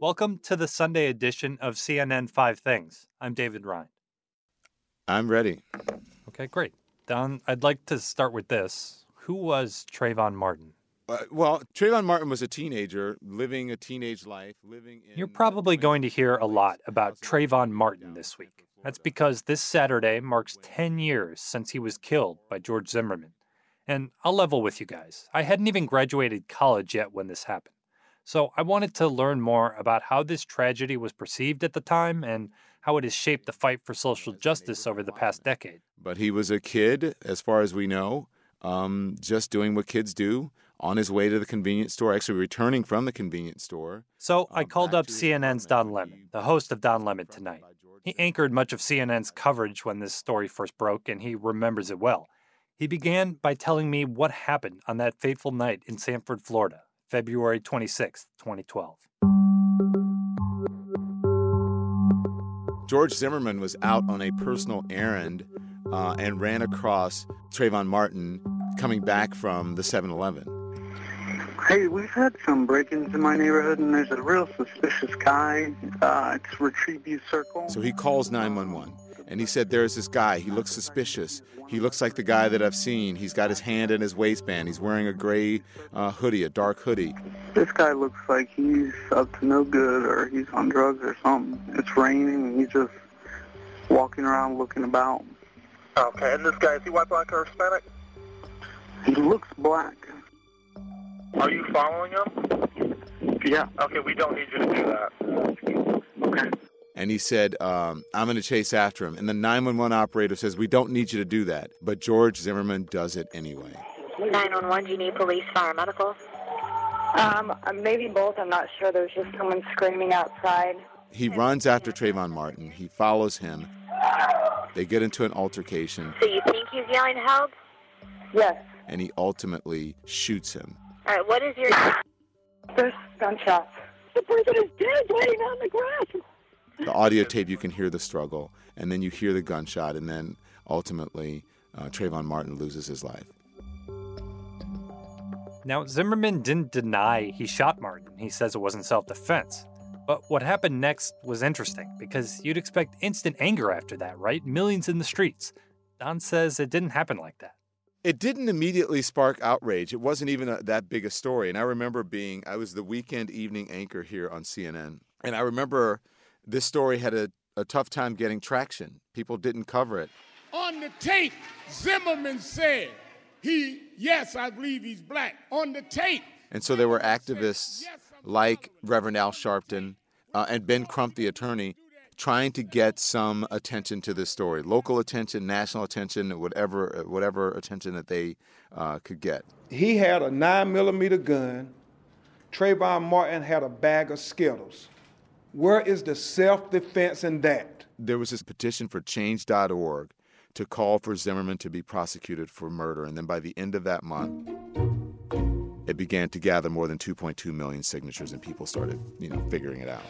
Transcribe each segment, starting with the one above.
Welcome to the Sunday edition of CNN Five Things. I'm David Rind. I'm ready. Okay, great. Don, I'd like to start with this. Who was Trayvon Martin? Uh, well, Trayvon Martin was a teenager living a teenage life, living in. You're probably going to hear a lot about Trayvon Martin this week. That's because this Saturday marks 10 years since he was killed by George Zimmerman. And I'll level with you guys. I hadn't even graduated college yet when this happened. So I wanted to learn more about how this tragedy was perceived at the time and how it has shaped the fight for social justice over the past decade. But he was a kid, as far as we know, um, just doing what kids do on his way to the convenience store, actually returning from the convenience store. So I called up CNN's Don Lemon, the host of Don Lemon Tonight. He anchored much of CNN's coverage when this story first broke, and he remembers it well. He began by telling me what happened on that fateful night in Sanford, Florida, February 26, 2012. George Zimmerman was out on a personal errand uh, and ran across Trayvon Martin coming back from the 7 Eleven. Hey, we've had some break-ins in my neighborhood, and there's a real suspicious guy. Uh, it's Retreat View Circle. So he calls 911, and he said, There's this guy. He looks suspicious. He looks like the guy that I've seen. He's got his hand in his waistband. He's wearing a gray uh, hoodie, a dark hoodie. This guy looks like he's up to no good, or he's on drugs or something. It's raining, and he's just walking around looking about. Okay, and this guy, is he white, black, or Hispanic? He looks black. Are you following him? Yeah. Okay, we don't need you to do that. Okay. And he said, um, I'm going to chase after him. And the 911 operator says, We don't need you to do that. But George Zimmerman does it anyway. 911, do you need police, fire, medical? Um, maybe both. I'm not sure. There's just someone screaming outside. He runs after Trayvon Martin. He follows him. They get into an altercation. So you think he's yelling help? Yes. And he ultimately shoots him. All right, what is your... There's gunshots. The person is dead laying on the grass. The audio tape, you can hear the struggle, and then you hear the gunshot, and then ultimately, uh, Trayvon Martin loses his life. Now, Zimmerman didn't deny he shot Martin. He says it wasn't self defense. But what happened next was interesting because you'd expect instant anger after that, right? Millions in the streets. Don says it didn't happen like that. It didn't immediately spark outrage. It wasn't even a, that big a story. And I remember being, I was the weekend evening anchor here on CNN. And I remember this story had a, a tough time getting traction. People didn't cover it. On the tape, Zimmerman said, he, yes, I believe he's black. On the tape. And so there were activists like Reverend Al Sharpton uh, and Ben Crump, the attorney, trying to get some attention to this story, local attention, national attention, whatever whatever attention that they uh, could get. He had a nine millimeter gun. Trayvon Martin had a bag of Skittles. Where is the self defense in that? There was this petition for Change.org to call for Zimmerman to be prosecuted for murder, and then by the end of that month, it began to gather more than 2.2 million signatures, and people started, you know, figuring it out.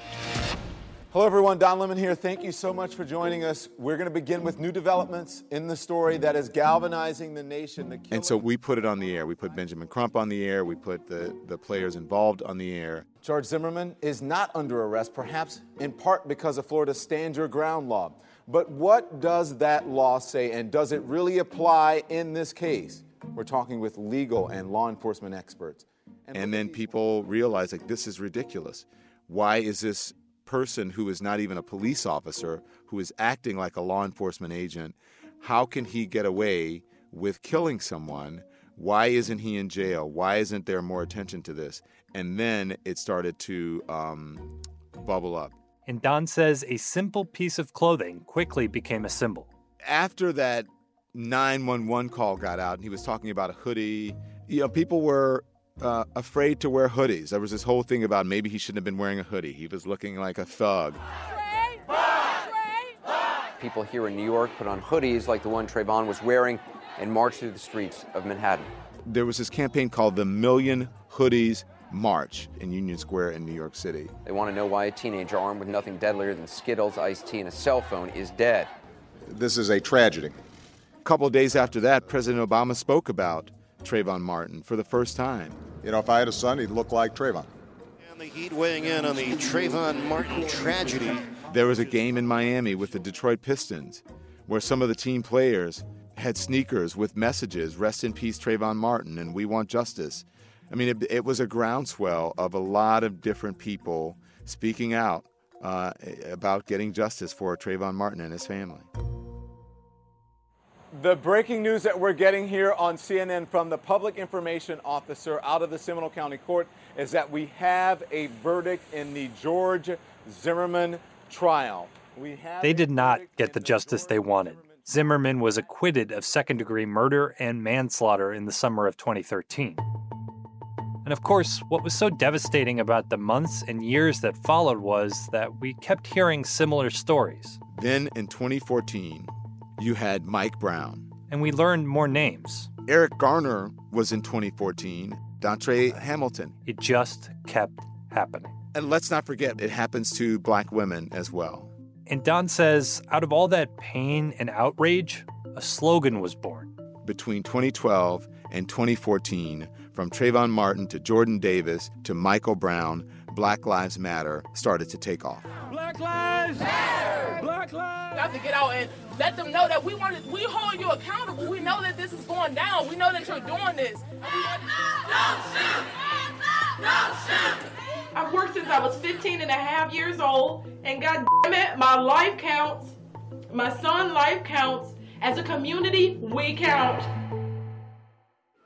Hello, everyone. Don Lemon here. Thank you so much for joining us. We're going to begin with new developments in the story that is galvanizing the nation. The and so we put it on the air. We put Benjamin Crump on the air. We put the, the players involved on the air. George Zimmerman is not under arrest, perhaps in part because of Florida's Stand Your Ground law. But what does that law say, and does it really apply in this case? We're talking with legal and law enforcement experts. And, and then people realize, like, this is ridiculous. Why is this person who is not even a police officer, who is acting like a law enforcement agent, how can he get away with killing someone? Why isn't he in jail? Why isn't there more attention to this? And then it started to um, bubble up. And Don says a simple piece of clothing quickly became a symbol. After that 911 call got out, and he was talking about a hoodie, you know, people were uh, afraid to wear hoodies. There was this whole thing about maybe he shouldn't have been wearing a hoodie. He was looking like a thug. People here in New York put on hoodies like the one Trayvon was wearing and marched through the streets of Manhattan. There was this campaign called the Million Hoodies March in Union Square in New York City. They want to know why a teenager armed with nothing deadlier than Skittles, iced tea, and a cell phone is dead. This is a tragedy. A couple of days after that, President Obama spoke about Trayvon Martin for the first time. You know, if I had a son, he'd look like Trayvon. On the Heat weighing in on the Trayvon Martin tragedy. There was a game in Miami with the Detroit Pistons where some of the team players had sneakers with messages rest in peace trayvon martin and we want justice i mean it, it was a groundswell of a lot of different people speaking out uh, about getting justice for trayvon martin and his family the breaking news that we're getting here on CNN from the public information officer out of the Seminole County Court is that we have a verdict in the George Zimmerman trial. They did not get the justice they wanted. Zimmerman was acquitted of second degree murder and manslaughter in the summer of 2013. And of course, what was so devastating about the months and years that followed was that we kept hearing similar stories. Then in 2014, you had Mike Brown. And we learned more names. Eric Garner was in 2014, Dontre Hamilton. It just kept happening. And let's not forget, it happens to black women as well. And Don says, out of all that pain and outrage, a slogan was born. Between 2012 and 2014, from Trayvon Martin to Jordan Davis to Michael Brown, Black Lives Matter started to take off. Black Lives Matter! Have to get out and let them know that we want to, we hold you accountable. We know that this is going down. We know that you're doing this. Don't shoot! Don't shoot! I've worked since I was 15 and a half years old, and God damn it, my life counts. My son life counts. As a community, we count.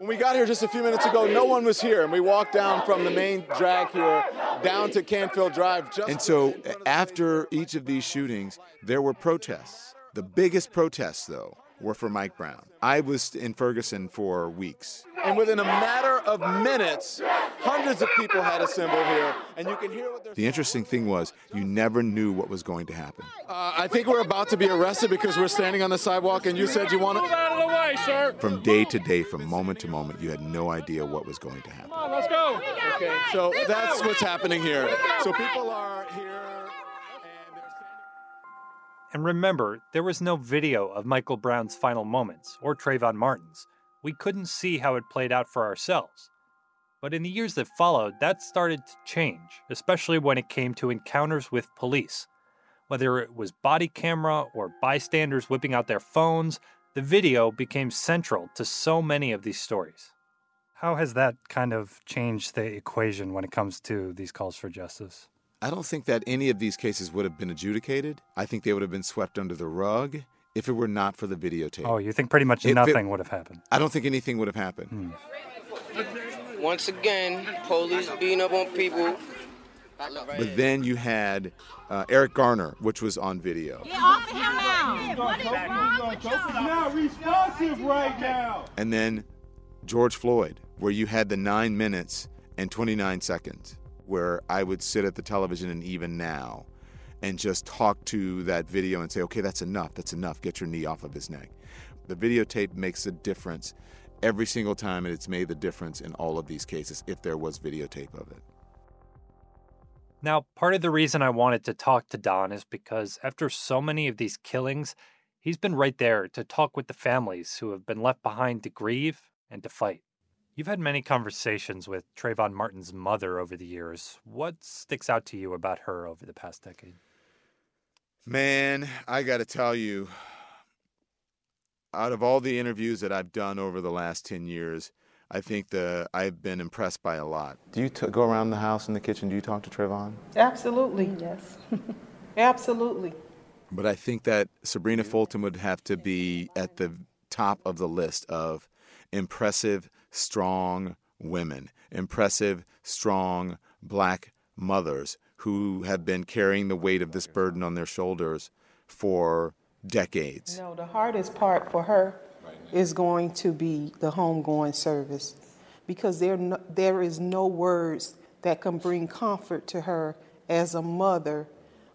When we got here just a few minutes ago, no one was here, and we walked down from the main drag here down to Canfield Drive. Just and so, after each of these shootings, there were protests. The biggest protests, though, were for Mike Brown. I was in Ferguson for weeks. And within a matter of minutes, hundreds of people had assembled here, and you can hear what they're The interesting thing was, you never knew what was going to happen. Uh, I think we're about to be arrested because we're standing on the sidewalk, and you said you want to. Move out of the way, sir. From day to day, from moment to moment, you had no idea what was going to happen. Come on, let's go. Okay, so that's what's happening here. So people are here. And remember, there was no video of Michael Brown's final moments or Trayvon Martin's. We couldn't see how it played out for ourselves. But in the years that followed, that started to change, especially when it came to encounters with police. Whether it was body camera or bystanders whipping out their phones, the video became central to so many of these stories. How has that kind of changed the equation when it comes to these calls for justice? I don't think that any of these cases would have been adjudicated. I think they would have been swept under the rug if it were not for the videotape. Oh, you think pretty much If nothing it- would have happened? I don't think anything would have happened. Hmm. Once again, police beating up on people. But then you had uh, Eric Garner, which was on video. Get off of him now! What is wrong with y'all? not responsive right now. And then George Floyd, where you had the nine minutes and 29 seconds, where I would sit at the television and even now and just talk to that video and say, okay, that's enough, that's enough, get your knee off of his neck. The videotape makes a difference every single time, and it's made the difference in all of these cases if there was videotape of it. Now, part of the reason I wanted to talk to Don is because after so many of these killings, he's been right there to talk with the families who have been left behind to grieve and to fight. You've had many conversations with Trayvon Martin's mother over the years. What sticks out to you about her over the past decade? Man, I got to tell you, out of all the interviews that I've done over the last 10 years, I think the I've been impressed by a lot. Do you t- go around the house in the kitchen? Do you talk to Trayvon? Absolutely. Yes. Absolutely. But I think that Sabrina Fulton would have to be at the top of the list of impressive, strong women, impressive, strong black mothers who have been carrying the weight of this burden on their shoulders for decades. No, the hardest part for her is going to be the homegoing service because there, no, there is no words that can bring comfort to her as a mother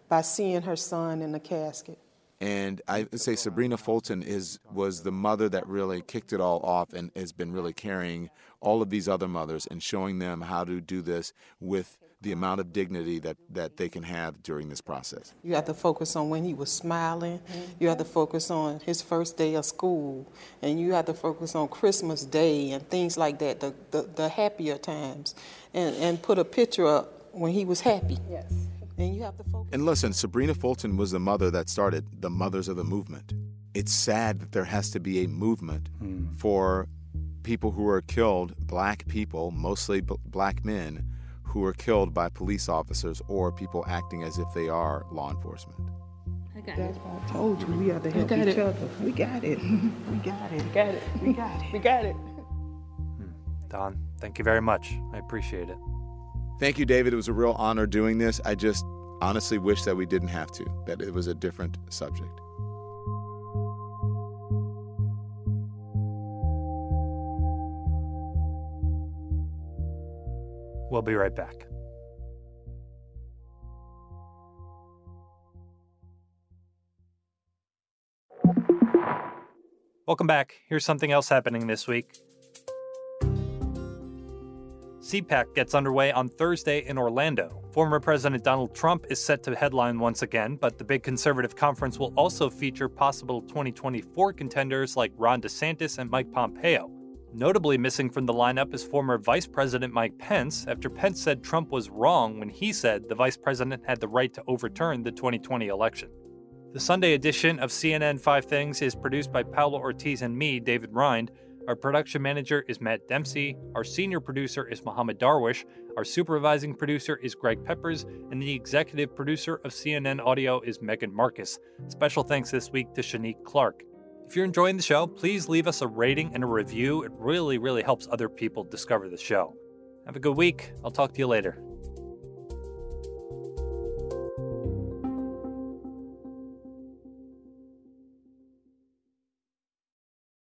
by seeing her son in the casket. And I say Sabrina Fulton is was the mother that really kicked it all off and has been really carrying all of these other mothers and showing them how to do this with the amount of dignity that, that they can have during this process. You have to focus on when he was smiling. You have to focus on his first day of school. And you have to focus on Christmas Day and things like that, the, the, the happier times. And, and put a picture up when he was happy. Yes. And you have to focus. And listen, Sabrina Fulton was the mother that started the Mothers of the Movement. It's sad that there has to be a movement Hmm. for people who are killed, black people, mostly b- black men, who are killed by police officers or people acting as if they are law enforcement. I got That's why I told you we have to help each it. other. We got it. we got it. We got it. We got it. We got it. Don, thank you very much. I appreciate it. Thank you, David. It was a real honor doing this. I just honestly wish that we didn't have to, that it was a different subject. We'll be right back. Welcome back. Here's something else happening this week. CPAC gets underway on Thursday in Orlando. Former President Donald Trump is set to headline once again, but the big conservative conference will also feature possible 2024 contenders like Ron DeSantis and Mike Pompeo. Notably missing from the lineup is former Vice President Mike Pence after Pence said Trump was wrong when he said the vice president had the right to overturn the 2020 election. The Sunday edition of CNN 5 Things is produced by Paolo Ortiz and me, David Rind. Our production manager is Matt Dempsey. Our senior producer is Mohammed Darwish. Our supervising producer is Greg Peppers. And the executive producer of CNN Audio is Megan Marcus. Special thanks this week to Shanique Clark. If you're enjoying the show, please leave us a rating and a review. It really, really helps other people discover the show. Have a good week. I'll talk to you later.